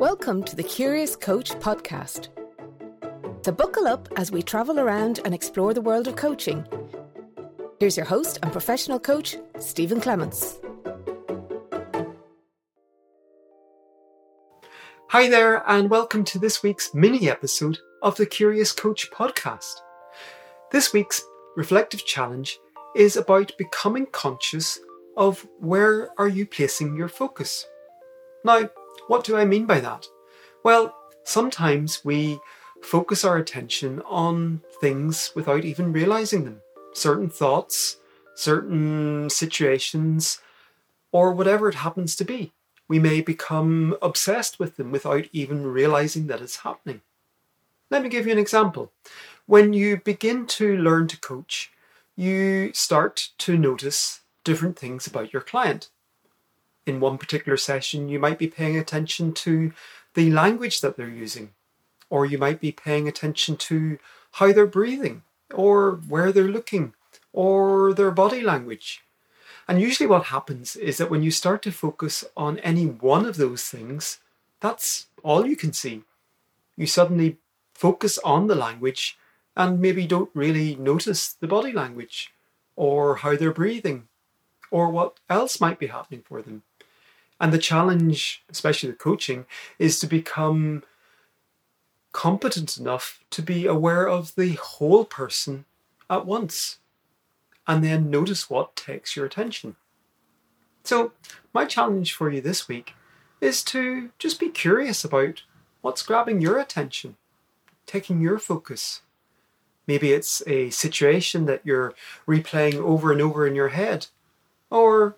Welcome to the Curious Coach podcast. So, buckle up as we travel around and explore the world of coaching. Here's your host and professional coach, Stephen Clements. Hi there, and welcome to this week's mini episode of the Curious Coach podcast. This week's reflective challenge is about becoming conscious of where are you placing your focus. Now, what do I mean by that? Well, sometimes we focus our attention on things without even realizing them. Certain thoughts, certain situations, or whatever it happens to be. We may become obsessed with them without even realizing that it's happening. Let me give you an example. When you begin to learn to coach, you start to notice different things about your client in one particular session, you might be paying attention to the language that they're using, or you might be paying attention to how they're breathing, or where they're looking, or their body language. And usually, what happens is that when you start to focus on any one of those things, that's all you can see. You suddenly focus on the language and maybe don't really notice the body language, or how they're breathing, or what else might be happening for them. And the challenge, especially the coaching, is to become competent enough to be aware of the whole person at once and then notice what takes your attention. So, my challenge for you this week is to just be curious about what's grabbing your attention, taking your focus. Maybe it's a situation that you're replaying over and over in your head, or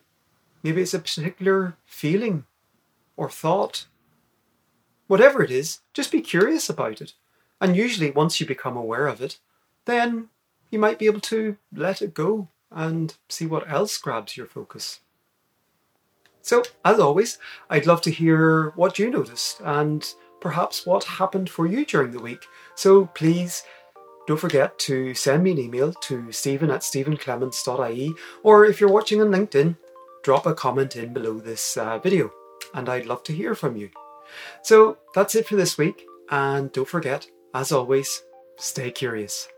Maybe it's a particular feeling or thought. Whatever it is, just be curious about it. And usually, once you become aware of it, then you might be able to let it go and see what else grabs your focus. So, as always, I'd love to hear what you noticed and perhaps what happened for you during the week. So, please don't forget to send me an email to stephen at stephenclements.ie or if you're watching on LinkedIn, drop a comment in below this uh, video and I'd love to hear from you. So that's it for this week, and don't forget, as always, stay curious.